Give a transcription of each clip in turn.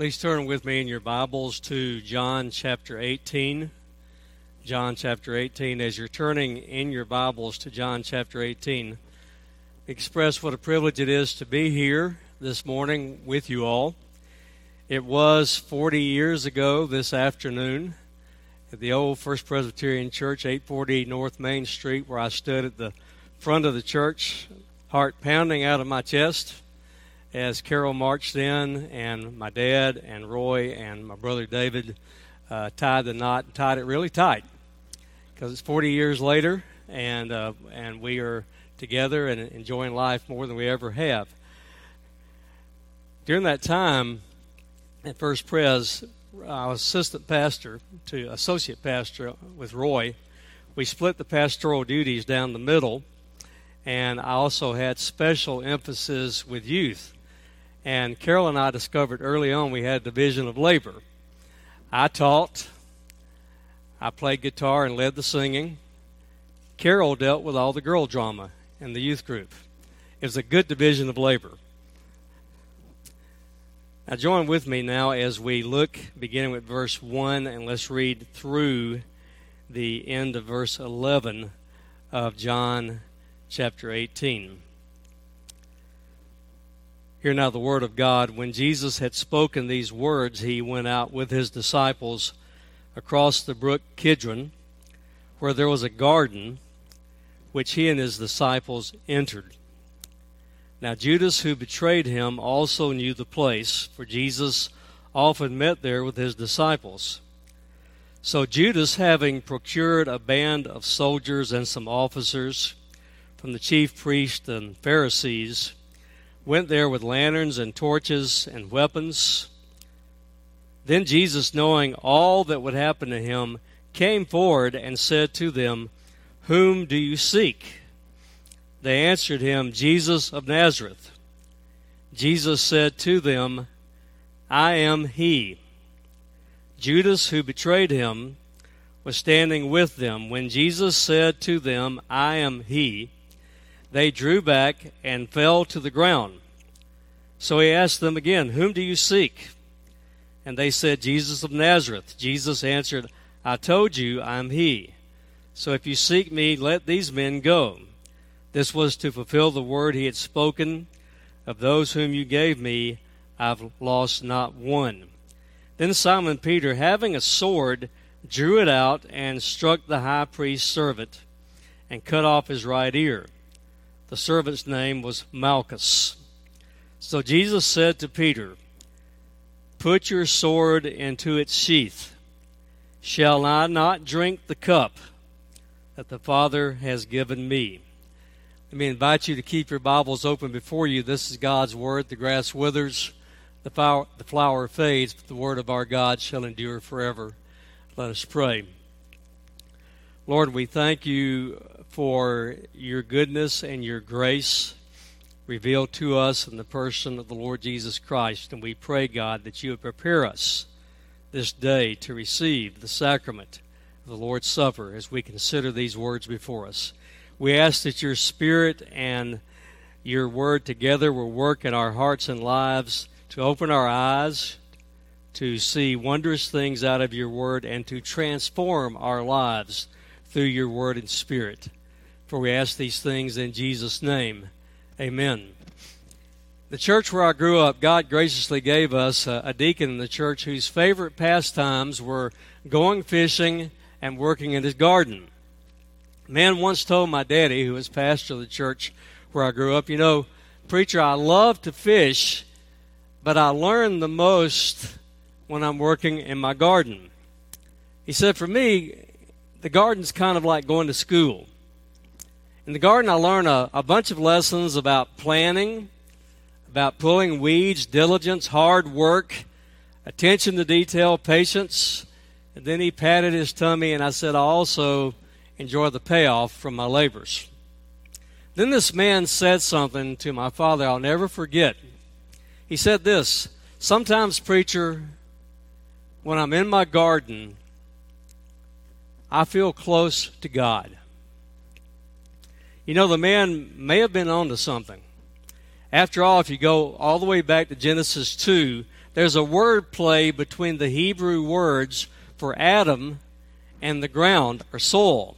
Please turn with me in your Bibles to John chapter 18. John chapter 18. As you're turning in your Bibles to John chapter 18, express what a privilege it is to be here this morning with you all. It was 40 years ago this afternoon at the old First Presbyterian Church, 840 North Main Street, where I stood at the front of the church, heart pounding out of my chest as Carol marched in, and my dad and Roy and my brother David uh, tied the knot, and tied it really tight, because it's 40 years later, and uh, and we are together and enjoying life more than we ever have. During that time at First Pres, I was assistant pastor to associate pastor with Roy. We split the pastoral duties down the middle, and I also had special emphasis with youth. And Carol and I discovered early on we had a division of labor. I taught, I played guitar and led the singing. Carol dealt with all the girl drama in the youth group. It was a good division of labor. Now, join with me now as we look, beginning with verse 1, and let's read through the end of verse 11 of John chapter 18. Hear now the word of God. When Jesus had spoken these words, he went out with his disciples across the brook Kidron, where there was a garden, which he and his disciples entered. Now Judas, who betrayed him, also knew the place, for Jesus often met there with his disciples. So Judas, having procured a band of soldiers and some officers from the chief priests and Pharisees, went there with lanterns and torches and weapons. Then Jesus, knowing all that would happen to him, came forward and said to them, Whom do you seek? They answered him, Jesus of Nazareth. Jesus said to them, I am he. Judas, who betrayed him, was standing with them. When Jesus said to them, I am he, they drew back and fell to the ground. So he asked them again, Whom do you seek? And they said, Jesus of Nazareth. Jesus answered, I told you I am he. So if you seek me, let these men go. This was to fulfill the word he had spoken. Of those whom you gave me, I've lost not one. Then Simon Peter, having a sword, drew it out and struck the high priest's servant and cut off his right ear. The servant's name was Malchus. So Jesus said to Peter, Put your sword into its sheath. Shall I not drink the cup that the Father has given me? Let me invite you to keep your Bibles open before you. This is God's Word. The grass withers, the flower, the flower fades, but the Word of our God shall endure forever. Let us pray. Lord, we thank you for your goodness and your grace revealed to us in the person of the Lord Jesus Christ. And we pray, God, that you would prepare us this day to receive the sacrament of the Lord's Supper as we consider these words before us. We ask that your Spirit and your Word together will work in our hearts and lives to open our eyes to see wondrous things out of your Word and to transform our lives through your Word and Spirit. For we ask these things in Jesus' name. Amen. The church where I grew up, God graciously gave us a, a, deacon in the church whose favorite pastimes were going fishing and working in his garden. A man once told my daddy, who was pastor of the church where I grew up, you know, preacher, I love to fish, but I learn the most when I'm working in my garden. He said, for me, the garden's kind of like going to school. In the garden, I learned a, a bunch of lessons about planning, about pulling weeds, diligence, hard work, attention to detail, patience. And then he patted his tummy, and I said, I also enjoy the payoff from my labors. Then this man said something to my father I'll never forget. He said this Sometimes, preacher, when I'm in my garden, I feel close to God. You know, the man may have been onto something. After all, if you go all the way back to Genesis 2, there's a word play between the Hebrew words for Adam and the ground or soil.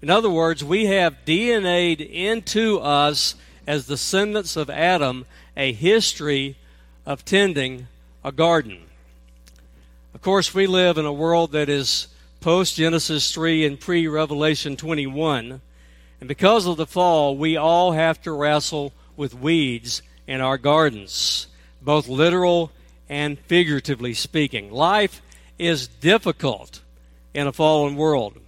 In other words, we have DNA'd into us as descendants of Adam a history of tending a garden. Of course, we live in a world that is post Genesis 3 and pre Revelation 21. And because of the fall, we all have to wrestle with weeds in our gardens, both literal and figuratively speaking. Life is difficult in a fallen world.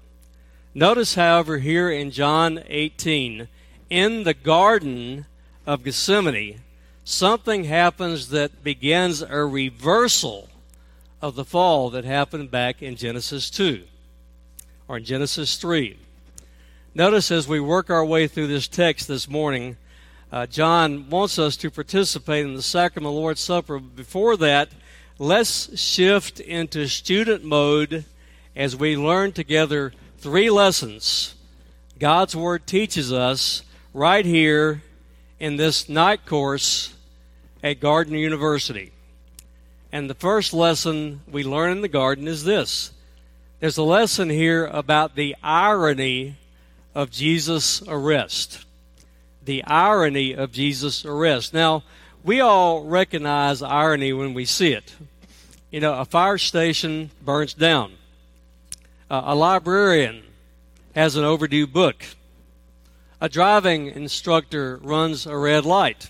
Notice, however, here in John 18, in the Garden of Gethsemane, something happens that begins a reversal of the fall that happened back in Genesis 2 or in Genesis 3. Notice as we work our way through this text this morning, uh, John wants us to participate in the sacrament of the Lord's Supper. Before that, let's shift into student mode as we learn together three lessons God's Word teaches us right here in this night course at Garden University. And the first lesson we learn in the garden is this there's a lesson here about the irony of Jesus' arrest. The irony of Jesus' arrest. Now, we all recognize irony when we see it. You know, a fire station burns down. Uh, a librarian has an overdue book. A driving instructor runs a red light.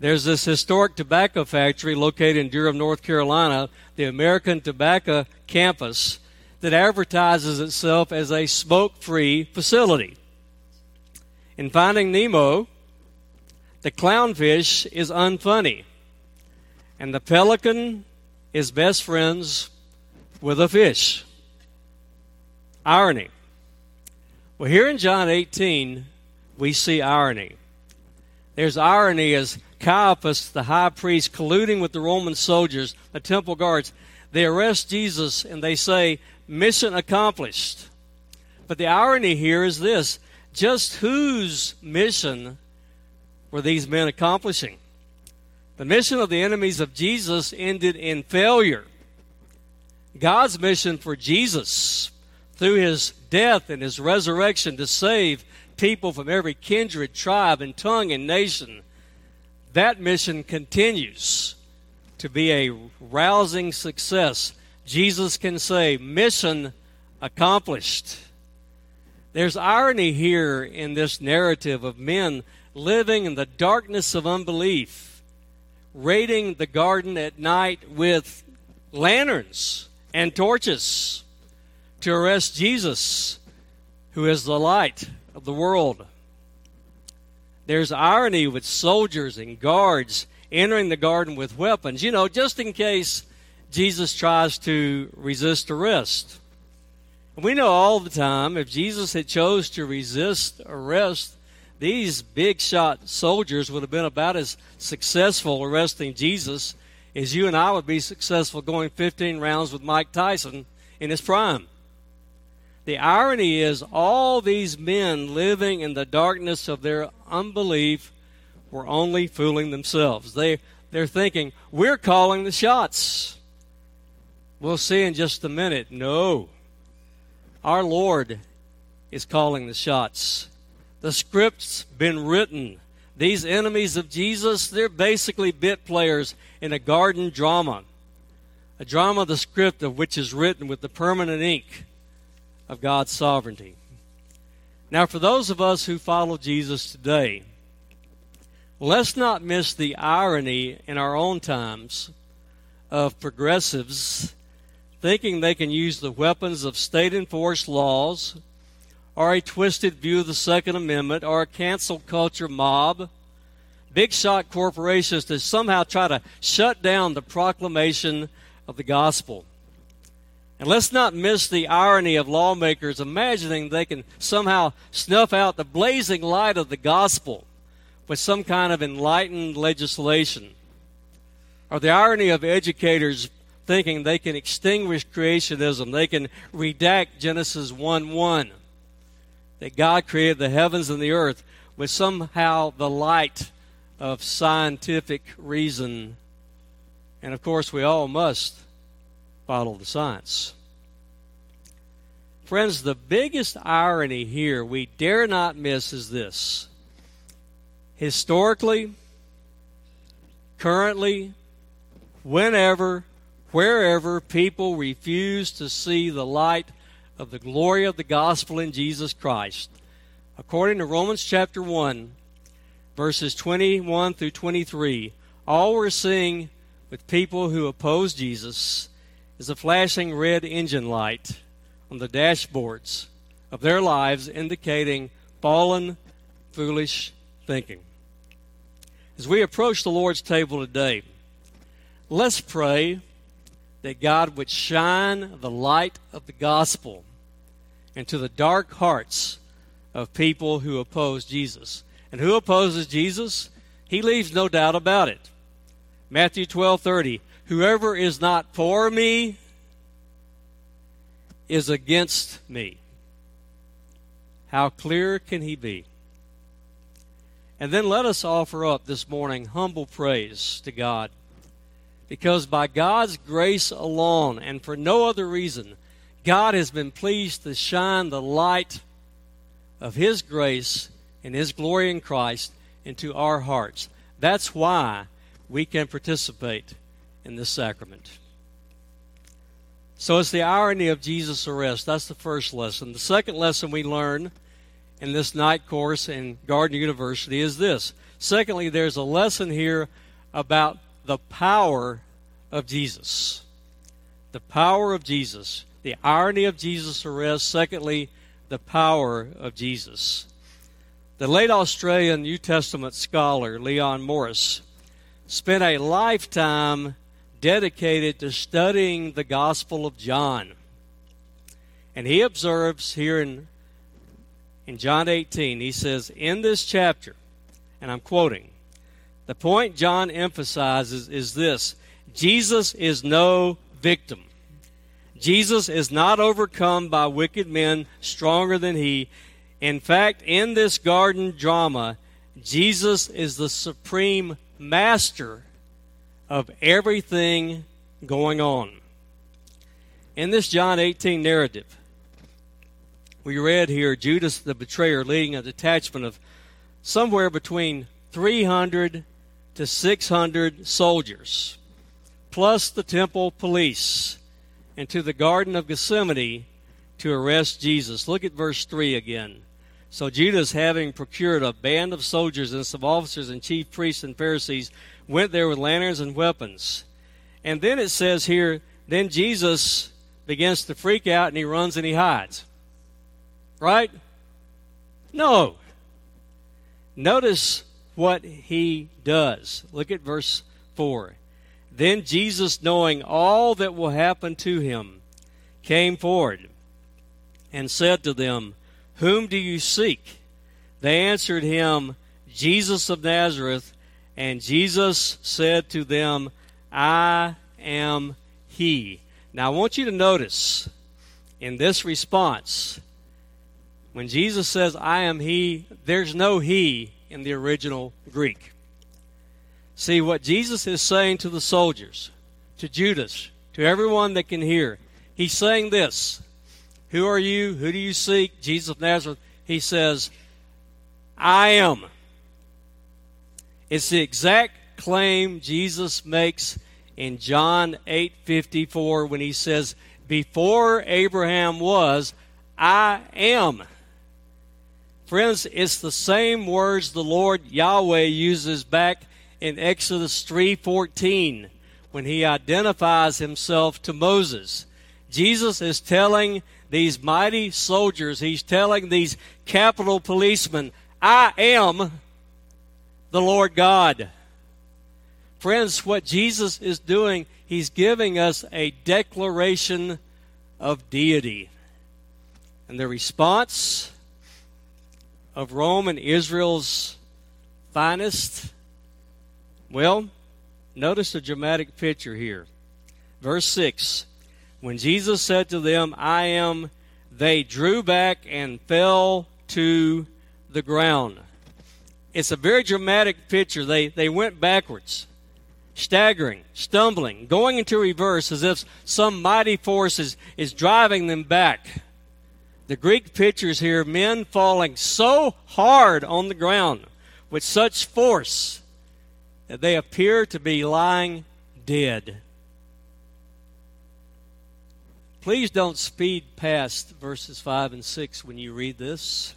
There's this historic tobacco factory located in Durham, North Carolina, the American Tobacco Campus, that advertises itself as a smoke free facility. In Finding Nemo, the clownfish is unfunny, and the pelican is best friends with a fish. Irony. Well, here in John 18, we see irony. There's irony as Caiaphas, the high priest, colluding with the Roman soldiers, the temple guards, they arrest Jesus and they say, Mission accomplished. But the irony here is this just whose mission were these men accomplishing? The mission of the enemies of Jesus ended in failure. God's mission for Jesus through his death and his resurrection to save people from every kindred, tribe, and tongue and nation, that mission continues to be a rousing success. Jesus can say, Mission accomplished. There's irony here in this narrative of men living in the darkness of unbelief, raiding the garden at night with lanterns and torches to arrest Jesus, who is the light of the world. There's irony with soldiers and guards entering the garden with weapons, you know, just in case Jesus tries to resist arrest. We know all the time if Jesus had chose to resist arrest, these big shot soldiers would have been about as successful arresting Jesus as you and I would be successful going 15 rounds with Mike Tyson in his prime. The irony is, all these men living in the darkness of their unbelief were only fooling themselves. They, they're thinking, we're calling the shots. We'll see in just a minute. No. Our Lord is calling the shots. The script's been written. These enemies of Jesus, they're basically bit players in a garden drama. A drama, the script of which is written with the permanent ink of God's sovereignty. Now, for those of us who follow Jesus today, let's not miss the irony in our own times of progressives thinking they can use the weapons of state enforced laws or a twisted view of the Second Amendment or a cancel culture mob, big shot corporations to somehow try to shut down the proclamation of the gospel. And let's not miss the irony of lawmakers imagining they can somehow snuff out the blazing light of the gospel with some kind of enlightened legislation. Or the irony of educators thinking they can extinguish creationism, they can redact Genesis 1 1, that God created the heavens and the earth with somehow the light of scientific reason And of course, we all must follow the science. Friends, the biggest irony here we dare not miss is this. Historically, currently, whenever, wherever people refuse to see the light of the glory of the gospel in Jesus Christ, according to Romans chapter 1, verses 21 through 23, all we're seeing with people who oppose Jesus is a flashing red engine light on the dashboards of their lives indicating fallen, foolish thinking. As we approach the Lord's table today, let's pray that God would shine the light of the gospel into the dark hearts of people who oppose Jesus. And who opposes Jesus? He leaves no doubt about it. Matthew 12:30 Whoever is not for me is against me. How clear can he be? And then let us offer up this morning humble praise to God. Because by God's grace alone and for no other reason, God has been pleased to shine the light of His grace and His glory in Christ into our hearts. That's why we can participate in this sacrament. So it's the irony of Jesus' arrest. That's the first lesson. The second lesson we learn in this night course in Garden University is this. Secondly, there's a lesson here about the power of Jesus. The power of Jesus. The irony of Jesus' arrest. Secondly, the power of Jesus. The late Australian New Testament scholar Leon Morris spent a lifetime dedicated to studying the Gospel of John. And he observes here in, in John 18, he says, In this chapter, and I'm quoting, the point John emphasizes is this Jesus is no victim. Jesus is not overcome by wicked men stronger than he. In fact, in this garden drama, Jesus is the supreme master of everything going on. In this John 18 narrative, we read here Judas the betrayer leading a detachment of somewhere between 300 to 600 soldiers, plus the temple police, into the Garden of Gethsemane to arrest Jesus. Look at verse 3 again. So Judas, having procured a band of soldiers and some officers and chief priests and Pharisees, went there with lanterns and weapons. And then it says here, then Jesus begins to freak out and he runs and he hides. Right? No. Notice what he does. Look at verse 4. Then Jesus, knowing all that will happen to him, came forward and said to them, whom do you seek? They answered him, Jesus of Nazareth. And Jesus said to them, I am he. Now I want you to notice in this response, when Jesus says, I am he, there's no he in the original Greek. See, what Jesus is saying to the soldiers, to Judas, to everyone that can hear, he's saying this who are you? Who do you seek? Jesus of Nazareth. He says, I am. It's the exact claim Jesus makes in John 8:54 when he says, "Before Abraham was, I am." Friends, it's the same words the Lord Yahweh uses back in Exodus 3:14 when he identifies himself to Moses. Jesus is telling these mighty soldiers, he's telling these capital policemen, I am the Lord God. Friends, what Jesus is doing, he's giving us a declaration of deity. And the response of Rome and Israel's finest, well, notice the dramatic picture here. Verse 6 when Jesus said to them, I am, they drew back and fell to the ground. It's a very dramatic picture. They, they went backwards. staggering, stumbling, going into reverse as if some mighty force is, is driving them back. The Greek pictures here men falling so hard on the ground with such force that they appear to be lying dead. Please don't speed past verses 5 and 6 when you read this.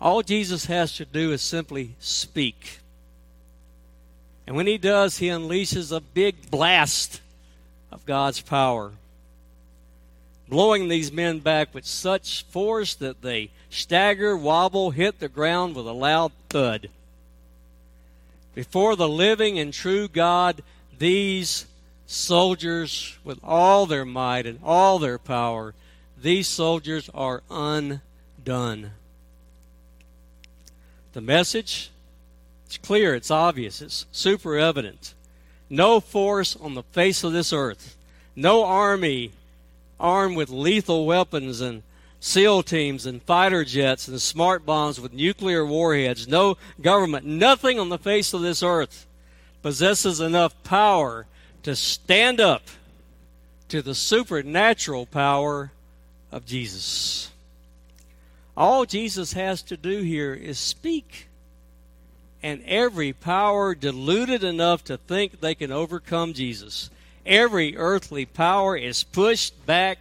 All Jesus has to do is simply speak. And when he does, he unleashes a big blast of God's power, blowing these men back with such force that they stagger, wobble, hit the ground with a loud thud. Before the living and true God, these soldiers, with all their might and all their power, these soldiers are undone. The message, it's clear, it's obvious, it's super evident. No force on the face of this earth, no army armed with lethal weapons and SEAL teams and fighter jets and smart bombs with nuclear warheads, no government, nothing on the face of this earth possesses enough power to stand up to the supernatural power of Jesus. All Jesus has to do here is speak. And every power deluded enough to think they can overcome Jesus, every earthly power is pushed back,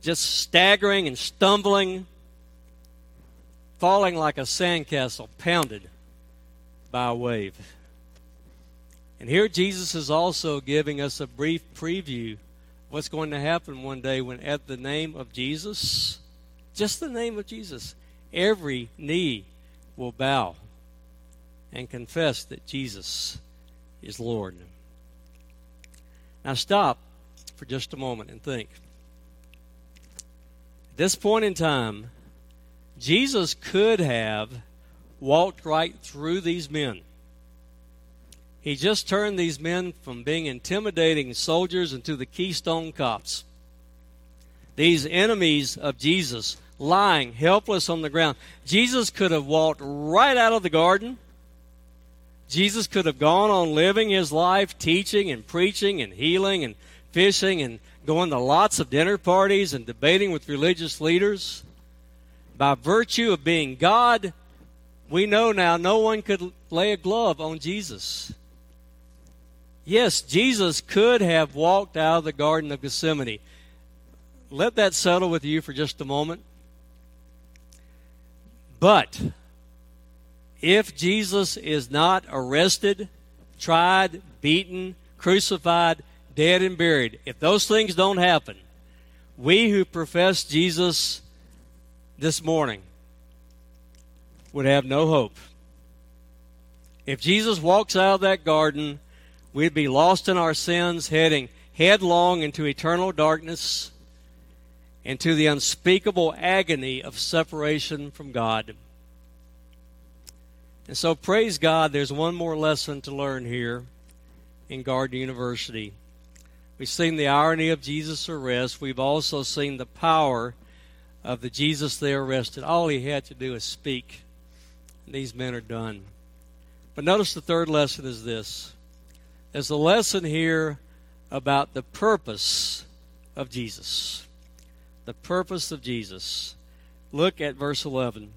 just staggering and stumbling, falling like a sandcastle pounded by a wave. And here Jesus is also giving us a brief preview of what's going to happen one day when, at the name of Jesus, just the name of Jesus, every knee will bow and confess that Jesus is Lord. Now, stop for just a moment and think. At this point in time, Jesus could have walked right through these men he just turned these men from being intimidating soldiers into the Keystone Cops. These enemies of Jesus lying helpless on the ground. Jesus could have walked right out of the garden. Jesus could have gone on living his life, teaching and preaching and healing and fishing and going to lots of dinner parties and debating with religious leaders. By virtue of being God, we know now no one could lay a glove on Jesus. Yes, Jesus could have walked out of the Garden of Gethsemane. Let that settle with you for just a moment. But if Jesus is not arrested, tried, beaten, crucified, dead, and buried, if those things don't happen, we who profess Jesus this morning would have no hope. If Jesus walks out of that garden, we'd be lost in our sins, heading headlong into eternal darkness, into the unspeakable agony of separation from God. And so, praise God, there's one more lesson to learn here in Garden University. We've seen the irony of Jesus' arrest. We've also seen the power of the Jesus they arrested. All he had to do is speak. And these men are done. But notice the third lesson is this there's a lesson here about the purpose of Jesus. The purpose of Jesus. Look at verse 11.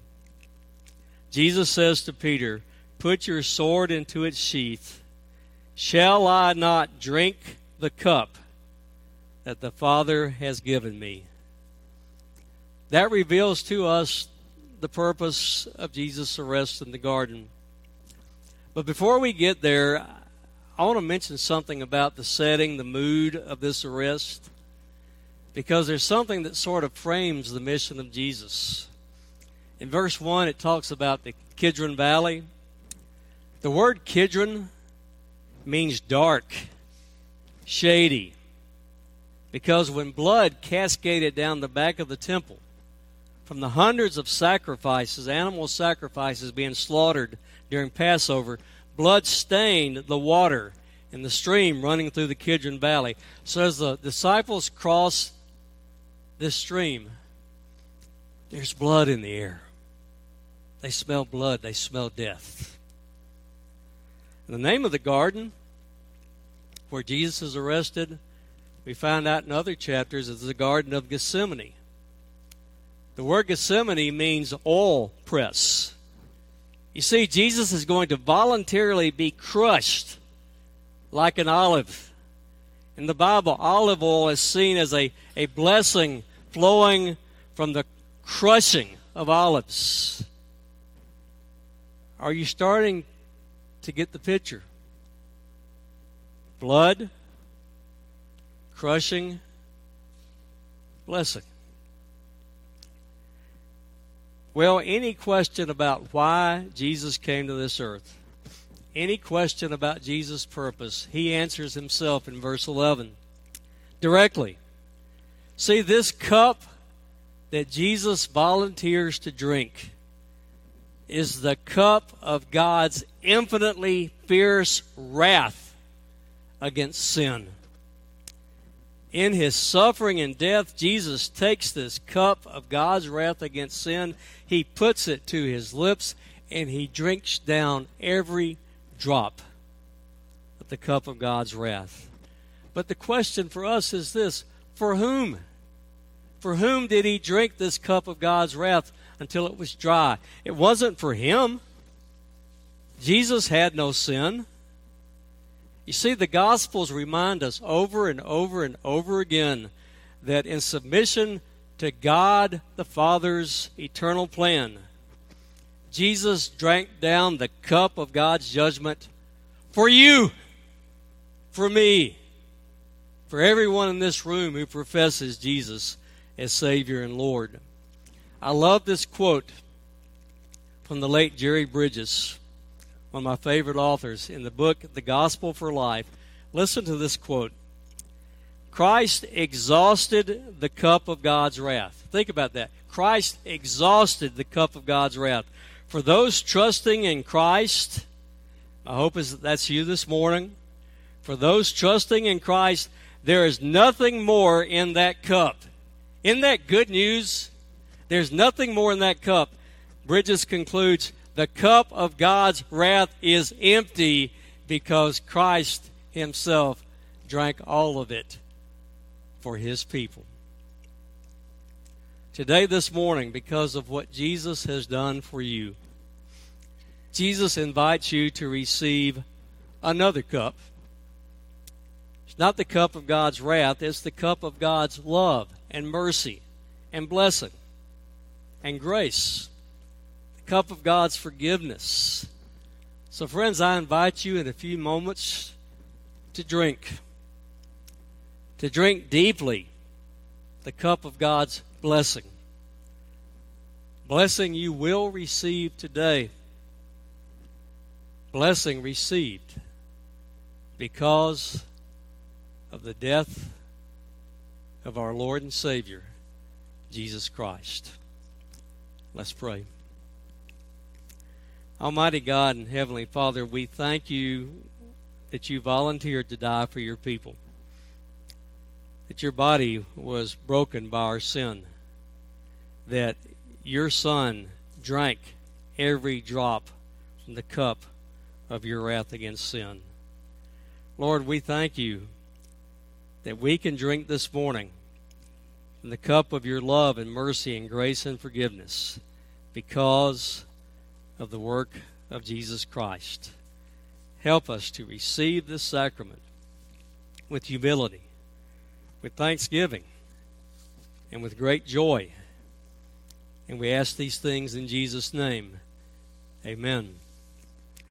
Jesus says to Peter, Put your sword into its sheath. Shall I not drink the cup that the Father has given me? That reveals to us the purpose of Jesus' arrest in the garden. But before we get there, I want to mention something about the setting, the mood of this arrest, because there's something that sort of frames the mission of Jesus. In verse 1, it talks about the Kidron Valley. The word Kidron means dark, shady, because when blood cascaded down the back of the temple, from the hundreds of sacrifices, animal sacrifices being slaughtered during Passover, blood stained the water in the stream running through the Kidron Valley. So as the disciples cross this stream, there's blood in the air. They smell blood, they smell death. The name of the garden where Jesus is arrested, we find out in other chapters, is the Garden of Gethsemane. The word Gethsemane means oil press. You see, Jesus is going to voluntarily be crushed like an olive. In the Bible, olive oil is seen as a, a blessing flowing from the crushing of olives. Are you starting to get the picture? Blood, crushing, blessing. Well, any question about why Jesus came to this earth, any question about Jesus' purpose, he answers himself in verse 11 directly. See, this cup that Jesus volunteers to drink is the cup of God's infinitely fierce wrath against sin. In his suffering and death, Jesus takes this cup of God's wrath against sin, he puts it to his lips, and he drinks down every drop of the cup of God's wrath. But the question for us is this for whom? For whom did he drink this cup of God's wrath until it was dry? It wasn't for him. Jesus had no sin. You see, the Gospels remind us over and over and over again that in submission to God the Father's eternal plan, Jesus drank down the cup of God's judgment for you, for me, for everyone in this room who professes Jesus as Savior and Lord. I love this quote from the late Jerry Bridges one of my favorite authors, in the book The Gospel for Life. Listen to this quote Christ exhausted the cup of God's wrath. Think about that. Christ exhausted the cup of God's wrath. For those trusting in Christ, I hope is that's you this morning. For those trusting in Christ, there is nothing more in that cup. Isn't that good news? There's nothing more in that cup. Bridges concludes the cup of God's wrath is empty because Christ Himself drank all of it for His people. Today, this morning, because of what Jesus has done for you, Jesus invites you to receive another cup. It's not the cup of God's wrath, it's the cup of God's love and mercy and blessing and grace cup of God's forgiveness. So, friends, I invite you in a few moments to drink, to drink deeply the cup of God's blessing. Blessing you will receive today. Blessing received because of the death of our Lord and Savior, Jesus Christ. Let's pray. Almighty God and Heavenly Father, we thank you that you volunteered to die for your people, that your body was broken by our sin, that your Son drank every drop from the cup of your wrath against sin. Lord, we thank you that we can drink this morning from the cup of your love and mercy and grace and forgiveness because of the work of Jesus Christ. Help us to receive this sacrament with humility, with thanksgiving, and with great joy. And we ask these things in Jesus' name. Amen.